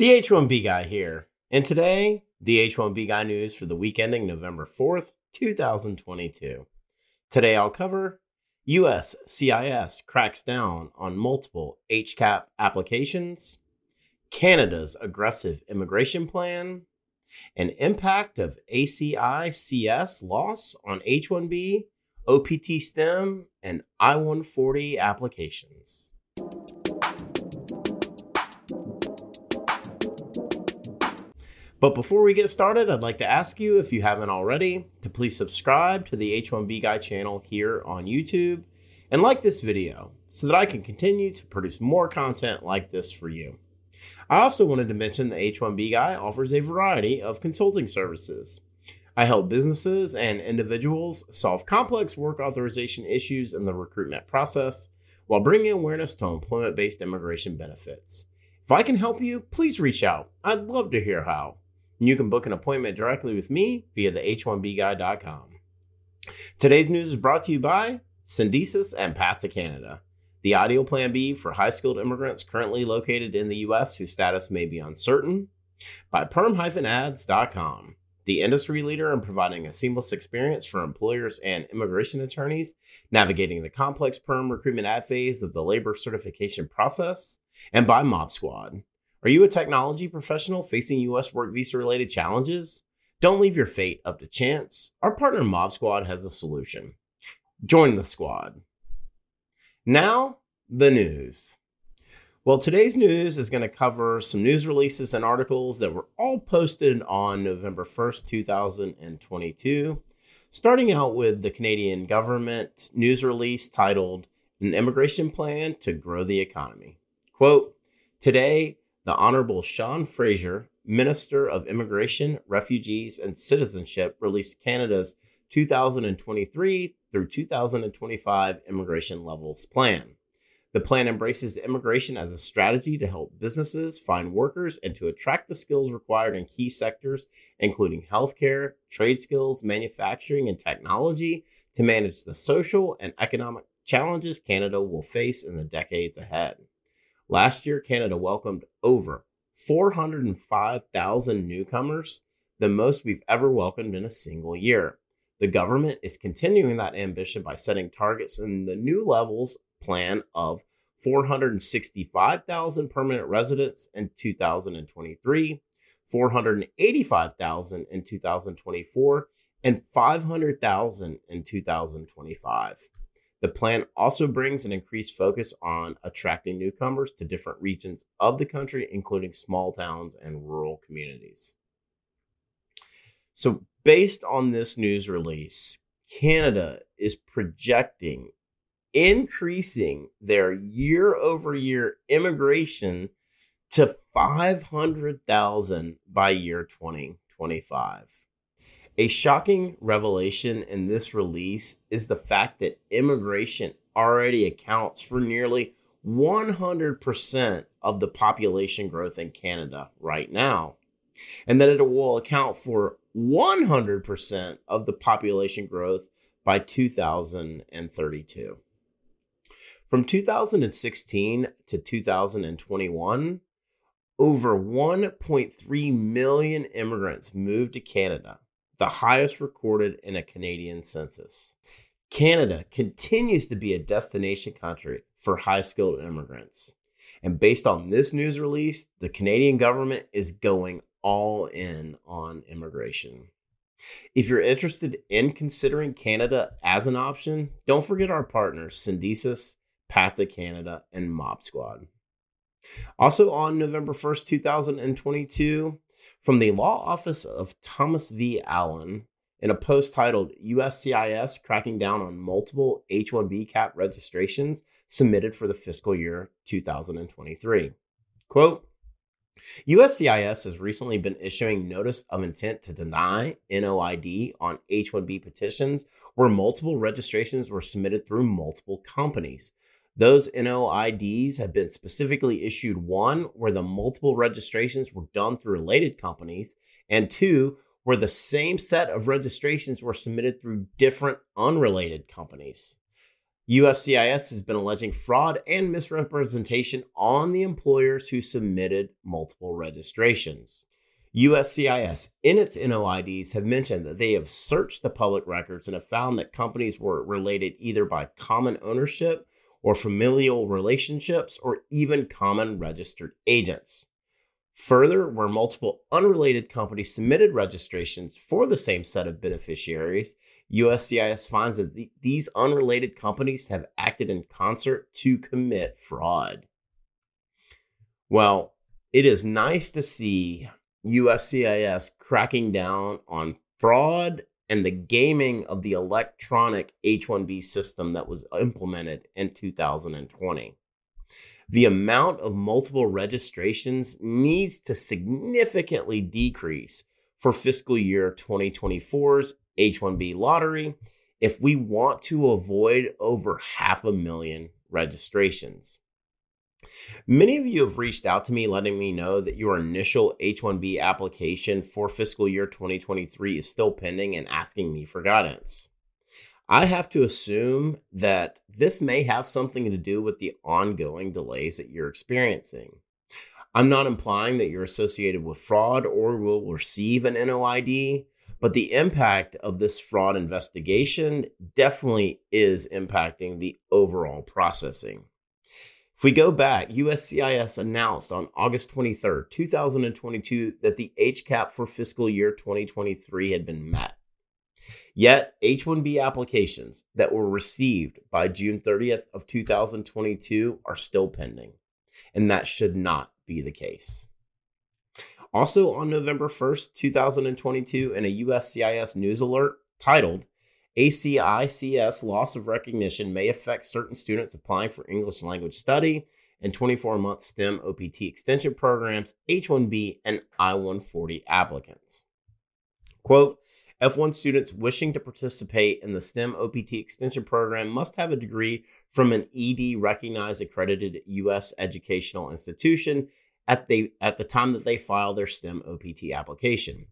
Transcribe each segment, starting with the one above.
The H1B guy here. And today, the H1B guy news for the week ending November 4th, 2022. Today I'll cover US CIS cracks down on multiple HCAP applications, Canada's aggressive immigration plan, an impact of ACICS loss on H1B, OPT STEM, and I 140 applications. But before we get started, I'd like to ask you, if you haven't already, to please subscribe to the H1B Guy channel here on YouTube and like this video so that I can continue to produce more content like this for you. I also wanted to mention the H1B Guy offers a variety of consulting services. I help businesses and individuals solve complex work authorization issues in the recruitment process while bringing awareness to employment based immigration benefits. If I can help you, please reach out. I'd love to hear how. You can book an appointment directly with me via the h1bguy.com. Today's news is brought to you by Syndesus and Path to Canada, the ideal plan B for high skilled immigrants currently located in the U.S. whose status may be uncertain, by perm-ads.com, the industry leader in providing a seamless experience for employers and immigration attorneys navigating the complex perm recruitment ad phase of the labor certification process, and by MobSquad are you a technology professional facing U.S. work visa related challenges? Don't leave your fate up to chance. Our partner MobSquad has a solution. Join the squad. Now, the news. Well, today's news is going to cover some news releases and articles that were all posted on November 1st, 2022. Starting out with the Canadian government news release titled An Immigration Plan to Grow the Economy. Quote Today, the Honorable Sean Fraser, Minister of Immigration, Refugees, and Citizenship, released Canada's 2023 through 2025 Immigration Levels Plan. The plan embraces immigration as a strategy to help businesses find workers and to attract the skills required in key sectors, including healthcare, trade skills, manufacturing, and technology, to manage the social and economic challenges Canada will face in the decades ahead. Last year, Canada welcomed over 405,000 newcomers, the most we've ever welcomed in a single year. The government is continuing that ambition by setting targets in the new levels plan of 465,000 permanent residents in 2023, 485,000 in 2024, and 500,000 in 2025. The plan also brings an increased focus on attracting newcomers to different regions of the country, including small towns and rural communities. So, based on this news release, Canada is projecting increasing their year over year immigration to 500,000 by year 2025. A shocking revelation in this release is the fact that immigration already accounts for nearly 100% of the population growth in Canada right now, and that it will account for 100% of the population growth by 2032. From 2016 to 2021, over 1.3 million immigrants moved to Canada the highest recorded in a Canadian census. Canada continues to be a destination country for high skilled immigrants. And based on this news release, the Canadian government is going all in on immigration. If you're interested in considering Canada as an option, don't forget our partners, Syndesus, Path to Canada, and MobSquad. Also on November 1st, 2022, from the law office of Thomas V. Allen in a post titled USCIS cracking down on multiple H 1B cap registrations submitted for the fiscal year 2023. Quote, USCIS has recently been issuing notice of intent to deny NOID on H 1B petitions where multiple registrations were submitted through multiple companies. Those NOIDs have been specifically issued one, where the multiple registrations were done through related companies, and two, where the same set of registrations were submitted through different unrelated companies. USCIS has been alleging fraud and misrepresentation on the employers who submitted multiple registrations. USCIS, in its NOIDs, have mentioned that they have searched the public records and have found that companies were related either by common ownership or familial relationships or even common registered agents. Further, where multiple unrelated companies submitted registrations for the same set of beneficiaries, USCIS finds that the, these unrelated companies have acted in concert to commit fraud. Well, it is nice to see USCIS cracking down on fraud and the gaming of the electronic H 1B system that was implemented in 2020. The amount of multiple registrations needs to significantly decrease for fiscal year 2024's H 1B lottery if we want to avoid over half a million registrations. Many of you have reached out to me letting me know that your initial H 1B application for fiscal year 2023 is still pending and asking me for guidance. I have to assume that this may have something to do with the ongoing delays that you're experiencing. I'm not implying that you're associated with fraud or will receive an NOID, but the impact of this fraud investigation definitely is impacting the overall processing. If we go back, USCIS announced on August 23rd, 2022, that the HCAP for fiscal year 2023 had been met. Yet, H 1B applications that were received by June 30th of 2022 are still pending, and that should not be the case. Also, on November 1st, 2022, in a USCIS news alert titled ACICS loss of recognition may affect certain students applying for English language study and 24 month STEM OPT extension programs, H 1B, and I 140 applicants. Quote, F1 students wishing to participate in the STEM OPT extension program must have a degree from an ED recognized accredited U.S. educational institution at the, at the time that they file their STEM OPT application.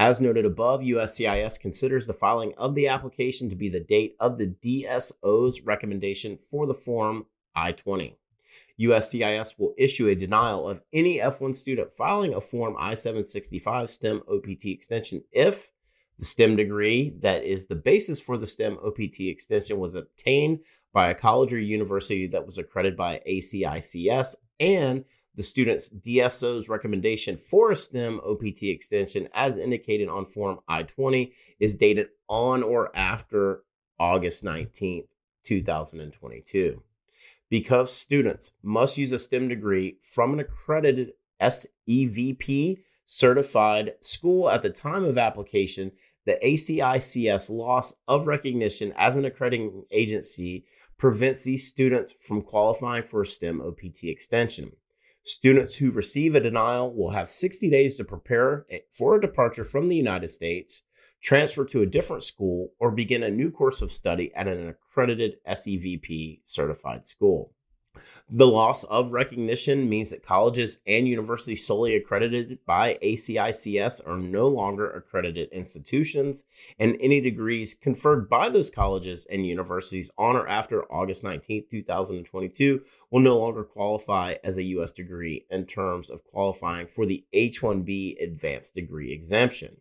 As noted above, USCIS considers the filing of the application to be the date of the DSO's recommendation for the Form I 20. USCIS will issue a denial of any F1 student filing a Form I 765 STEM OPT extension if the STEM degree that is the basis for the STEM OPT extension was obtained by a college or university that was accredited by ACICS and the student's DSO's recommendation for a STEM OPT extension, as indicated on Form I 20, is dated on or after August 19th, 2022. Because students must use a STEM degree from an accredited SEVP certified school at the time of application, the ACICS loss of recognition as an accrediting agency prevents these students from qualifying for a STEM OPT extension. Students who receive a denial will have 60 days to prepare for a departure from the United States, transfer to a different school, or begin a new course of study at an accredited SEVP certified school. The loss of recognition means that colleges and universities solely accredited by ACICS are no longer accredited institutions, and any degrees conferred by those colleges and universities on or after August 19, 2022, will no longer qualify as a U.S. degree in terms of qualifying for the H 1B advanced degree exemption.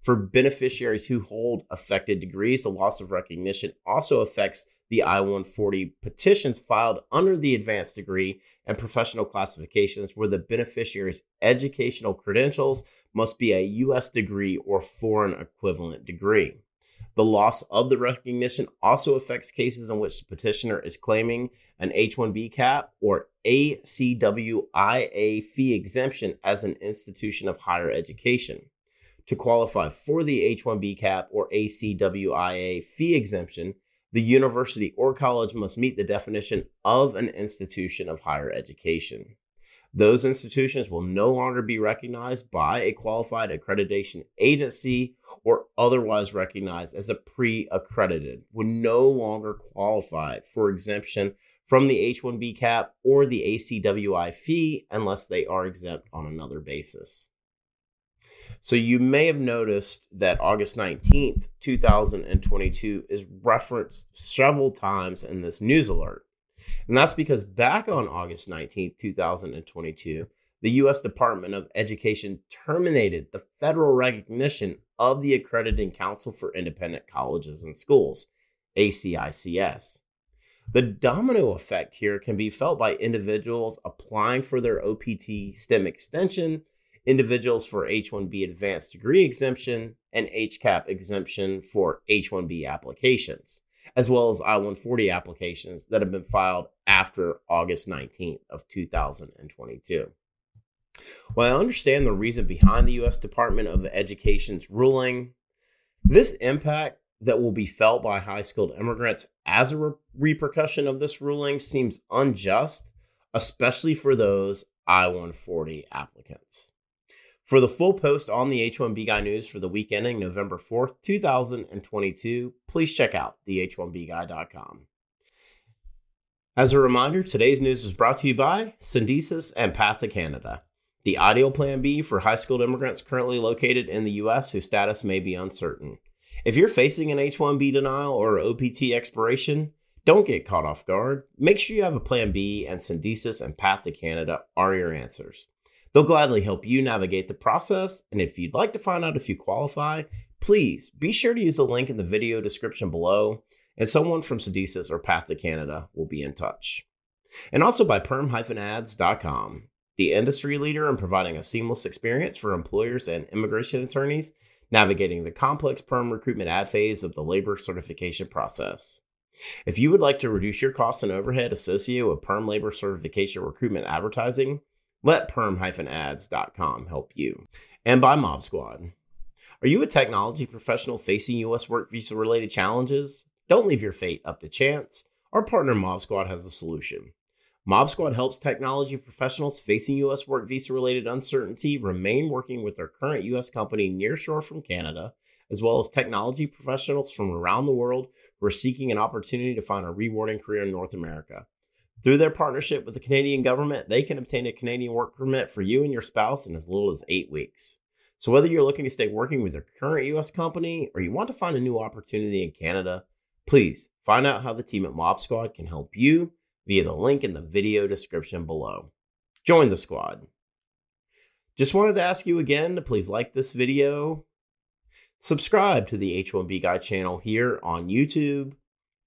For beneficiaries who hold affected degrees, the loss of recognition also affects the I 140 petitions filed under the advanced degree and professional classifications where the beneficiary's educational credentials must be a U.S. degree or foreign equivalent degree. The loss of the recognition also affects cases in which the petitioner is claiming an H 1B cap or ACWIA fee exemption as an institution of higher education. To qualify for the H 1B cap or ACWIA fee exemption, the university or college must meet the definition of an institution of higher education. Those institutions will no longer be recognized by a qualified accreditation agency or otherwise recognized as a pre accredited, would no longer qualify for exemption from the H 1B cap or the ACWI fee unless they are exempt on another basis. So you may have noticed that August 19th, 2022 is referenced several times in this news alert. And that's because back on August 19th, 2022, the U.S. Department of Education terminated the federal recognition of the Accrediting Council for Independent Colleges and Schools, ACICS. The domino effect here can be felt by individuals applying for their OPT STEM extension, individuals for H 1B advanced degree exemption, and HCAP exemption for H 1B applications, as well as I 140 applications that have been filed after August 19th of 2022. While I understand the reason behind the U.S. Department of Education's ruling, this impact that will be felt by high skilled immigrants as a re- repercussion of this ruling seems unjust, especially for those I 140 applicants. For the full post on the H1B Guy News for the week ending November 4th, 2022, please check out the H1Bguy.com. As a reminder, today's news is brought to you by Syndesus and Path to Canada the ideal plan B for high skilled immigrants currently located in the U.S. whose status may be uncertain. If you're facing an H 1B denial or OPT expiration, don't get caught off guard. Make sure you have a plan B, and Syndesus and Path to Canada are your answers. They'll gladly help you navigate the process, and if you'd like to find out if you qualify, please be sure to use the link in the video description below, and someone from Syndesus or Path to Canada will be in touch. And also by perm-ads.com the industry leader in providing a seamless experience for employers and immigration attorneys navigating the complex perm recruitment ad phase of the labor certification process. If you would like to reduce your costs and overhead associated with perm labor certification recruitment advertising, let perm-ads.com help you. And by MobSquad. Are you a technology professional facing U.S. work visa related challenges? Don't leave your fate up to chance. Our partner MobSquad has a solution. MobSquad helps technology professionals facing U.S. work visa related uncertainty remain working with their current U.S. company nearshore from Canada, as well as technology professionals from around the world who are seeking an opportunity to find a rewarding career in North America. Through their partnership with the Canadian government, they can obtain a Canadian work permit for you and your spouse in as little as eight weeks. So, whether you're looking to stay working with your current U.S. company or you want to find a new opportunity in Canada, please find out how the team at MobSquad can help you via the link in the video description below. Join the squad. Just wanted to ask you again to please like this video, subscribe to the H1B Guy channel here on YouTube,